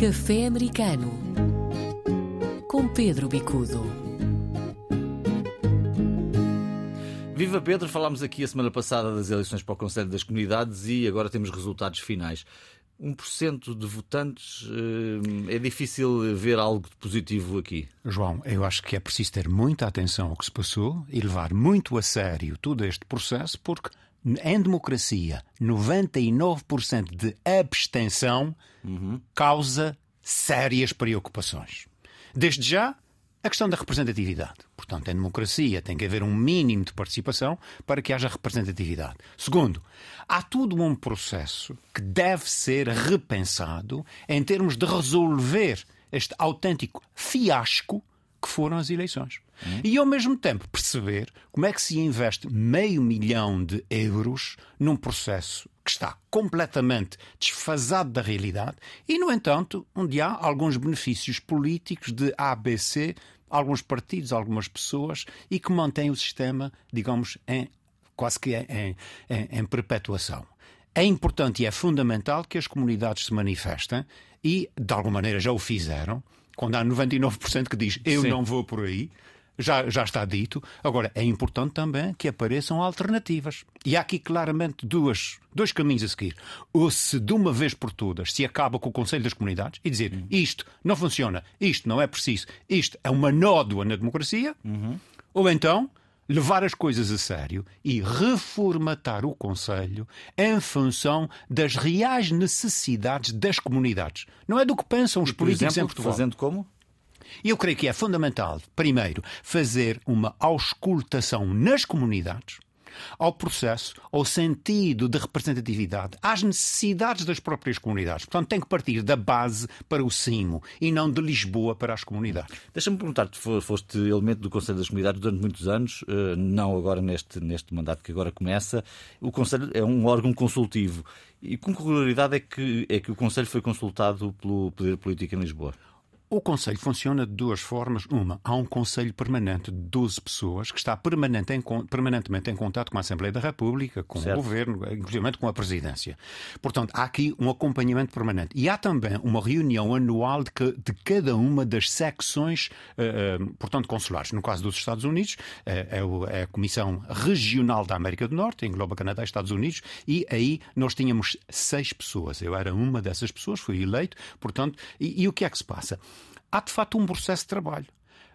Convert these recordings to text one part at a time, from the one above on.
Café Americano com Pedro Bicudo. Viva Pedro, falámos aqui a semana passada das eleições para o Conselho das Comunidades e agora temos resultados finais. 1% de votantes eh, é difícil ver algo de positivo aqui. João, eu acho que é preciso ter muita atenção ao que se passou e levar muito a sério todo este processo, porque em democracia, 99% de abstenção uhum. causa sérias preocupações. Desde já, a questão da representatividade. Portanto, em democracia tem que haver um mínimo de participação para que haja representatividade. Segundo, há todo um processo que deve ser repensado em termos de resolver este autêntico fiasco que foram as eleições. Hum. E, ao mesmo tempo, perceber como é que se investe meio milhão de euros num processo que está completamente desfasado da realidade e, no entanto, onde há alguns benefícios políticos de ABC, alguns partidos, algumas pessoas e que mantém o sistema, digamos, em, quase que em, em, em perpetuação. É importante e é fundamental que as comunidades se manifestem e, de alguma maneira, já o fizeram quando há 99% que diz eu Sim. não vou por aí, já, já está dito. Agora, é importante também que apareçam alternativas. E há aqui claramente duas, dois caminhos a seguir. Ou se de uma vez por todas se acaba com o Conselho das Comunidades e dizer uhum. isto não funciona, isto não é preciso, isto é uma nódoa na democracia, uhum. ou então levar as coisas a sério e reformatar o Conselho em função das reais necessidades das comunidades. Não é do que pensam os e, políticos exemplo, em Portugal. Fazendo como? E eu creio que é fundamental, primeiro, fazer uma auscultação nas comunidades ao processo, ao sentido de representatividade, às necessidades das próprias comunidades. Portanto, tem que partir da base para o cimo e não de Lisboa para as comunidades. Deixa-me perguntar-te, foste elemento do Conselho das Comunidades durante muitos anos, eh, não agora neste, neste mandato que agora começa. O Conselho é um órgão consultivo. E com que regularidade é que, é que o Conselho foi consultado pelo Poder Político em Lisboa? O Conselho funciona de duas formas. Uma, há um Conselho permanente de 12 pessoas que está permanente em, permanentemente em contato com a Assembleia da República, com certo. o Governo, inclusive com a Presidência. Portanto, há aqui um acompanhamento permanente. E há também uma reunião anual de, que, de cada uma das secções, uh, uh, portanto, consulares. No caso dos Estados Unidos, uh, é a Comissão Regional da América do Norte, engloba Canadá e Estados Unidos, e aí nós tínhamos seis pessoas. Eu era uma dessas pessoas, fui eleito, portanto, e, e o que é que se passa? Há de facto um processo de trabalho.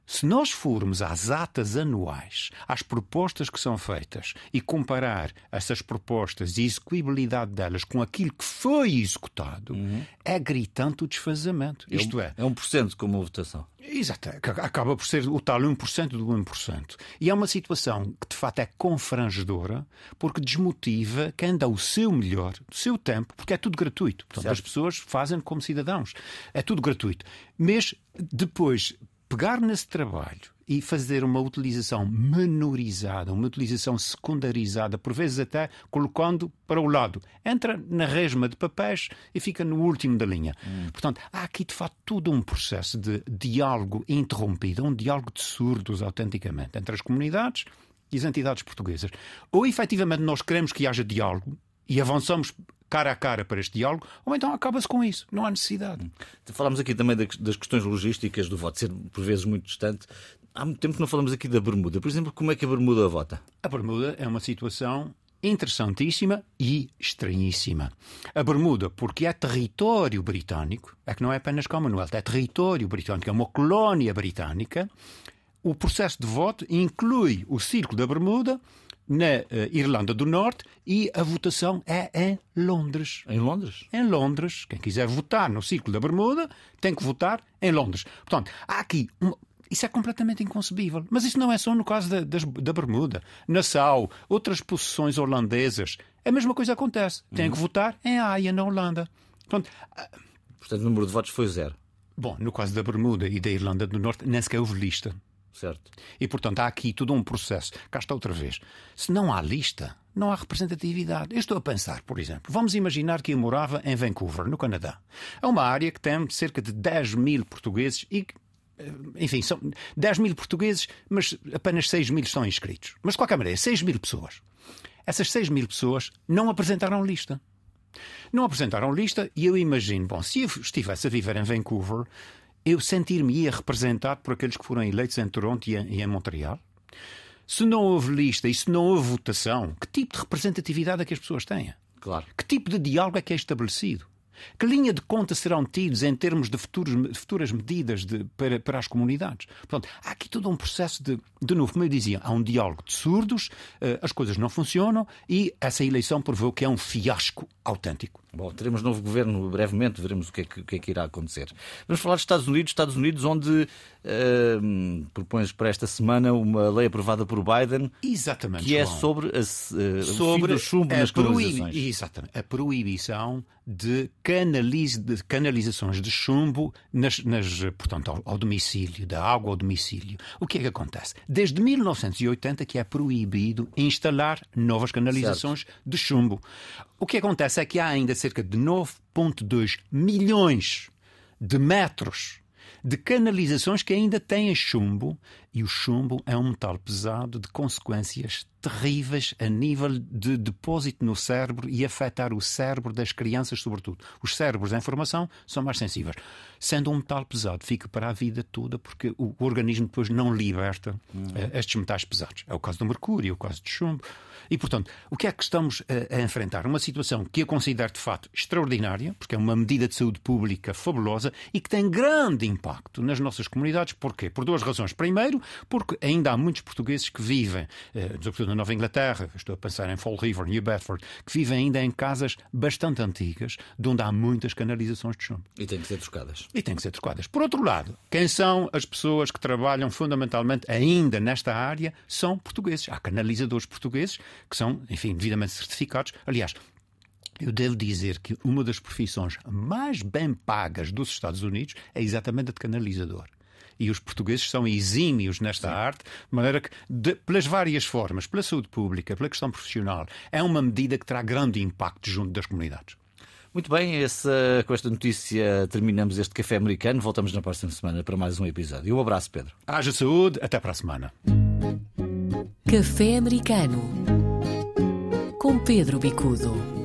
Se nós formos às atas anuais, às propostas que são feitas e comparar essas propostas e a execuibilidade delas com aquilo que foi executado, uhum. é gritante o desfazamento. É Isto é. É 1% como votação. Exato. Acaba por ser o tal 1% do 1%. E é uma situação que de facto é confrangedora porque desmotiva quem dá o seu melhor, o seu tempo, porque é tudo gratuito. Portanto, certo. as pessoas fazem como cidadãos. É tudo gratuito. Mas depois pegar nesse trabalho e fazer uma utilização menorizada, uma utilização secundarizada, por vezes até colocando para o lado. Entra na resma de papéis e fica no último da linha. Hum. Portanto, há aqui de facto todo um processo de diálogo interrompido, um diálogo de surdos autenticamente entre as comunidades e as entidades portuguesas. Ou efetivamente nós queremos que haja diálogo e avançamos cara a cara para este diálogo, ou então acaba-se com isso. Não há necessidade. Falamos aqui também das questões logísticas do voto ser por vezes muito distante. Há muito tempo que não falamos aqui da Bermuda. Por exemplo, como é que a Bermuda vota? A Bermuda é uma situação interessantíssima e estranhíssima. A Bermuda, porque é território britânico, é que não é apenas Commonwealth, é território britânico, é uma colónia britânica. O processo de voto inclui o Círculo da Bermuda, na uh, Irlanda do Norte e a votação é em Londres. Em Londres? Em Londres. Quem quiser votar no Círculo da Bermuda tem que votar em Londres. Portanto, há aqui uma... Isso é completamente inconcebível. Mas isso não é só no caso da, da, da Bermuda. Nassau, outras possessões holandesas, a mesma coisa acontece. Tem uhum. que votar em Haia, na Holanda. Portanto, Portanto, o número de votos foi zero. Bom, no caso da Bermuda e da Irlanda do Norte, nem sequer houve lista. Certo. E, portanto, há aqui todo um processo. Cá está outra vez. Se não há lista, não há representatividade. Eu estou a pensar, por exemplo, vamos imaginar que eu morava em Vancouver, no Canadá. É uma área que tem cerca de 10 mil portugueses e eh, enfim, são 10 mil portugueses, mas apenas 6 mil estão inscritos. Mas, de qualquer maneira, 6 mil pessoas. Essas 6 mil pessoas não apresentaram lista. Não apresentaram lista e eu imagino, bom, se eu estivesse a viver em Vancouver, eu sentir-me-ia representado por aqueles que foram eleitos em Toronto e em, e em Montreal. Se não houve lista e se não houve votação, que tipo de representatividade é que as pessoas têm? Claro. Que tipo de diálogo é que é estabelecido? Que linha de conta serão tidos em termos de futuros, futuras medidas de, para, para as comunidades? Portanto, há aqui todo um processo de, de novo, como eu dizia, há um diálogo de surdos, uh, as coisas não funcionam e essa eleição provou que é um fiasco autêntico. Bom, teremos novo governo brevemente, veremos o que é que, que, é que irá acontecer. Vamos falar dos Estados Unidos, Estados Unidos, onde uh, propões para esta semana uma lei aprovada por Biden Exatamente, que é João. sobre, a, uh, sobre o chumbo nas canalizações. Exatamente, a proibição de, canaliz, de canalizações de chumbo nas, nas, portanto, ao, ao, domicílio, da água ao domicílio. O que é que acontece? Desde 1980 que é proibido instalar novas canalizações certo. de chumbo. O que acontece é que há ainda cerca de 9,2 milhões de metros de canalizações que ainda têm chumbo e o chumbo é um metal pesado de consequências terríveis a nível de depósito no cérebro e afetar o cérebro das crianças, sobretudo. Os cérebros em formação são mais sensíveis. Sendo um metal pesado, fica para a vida toda porque o organismo depois não liberta uh, estes metais pesados. É o caso do mercúrio, é o caso do chumbo. E, portanto, o que é que estamos a, a, enfrentar? Uma situação que eu considero de fato extraordinária, porque é uma medida de saúde pública fabulosa e que tem grande impacto nas nossas comunidades. Porquê? Por duas razões. Primeiro, porque ainda há muitos portugueses que vivem, eh, sobretudo na Nova Inglaterra, estou a pensar em Fall River, New Bedford, que vivem ainda em casas bastante antigas, de onde há muitas canalizações de chumbo. E têm que ser trocadas. E têm que ser trocadas. Por outro lado, quem são as pessoas que trabalham fundamentalmente ainda nesta área? São portugueses. Há canalizadores portugueses que são, enfim, devidamente certificados. Aliás, eu devo dizer que uma das profissões mais bem pagas dos Estados Unidos é exatamente a de canalizador e os portugueses são exímios nesta Sim. arte, de maneira que, de, pelas várias formas, pela saúde pública, pela questão profissional, é uma medida que terá grande impacto junto das comunidades. Muito bem, essa, com esta notícia terminamos este café americano. Voltamos na próxima semana para mais um episódio. Um abraço, Pedro. Haja saúde, até para a semana. Café americano com Pedro Bicudo.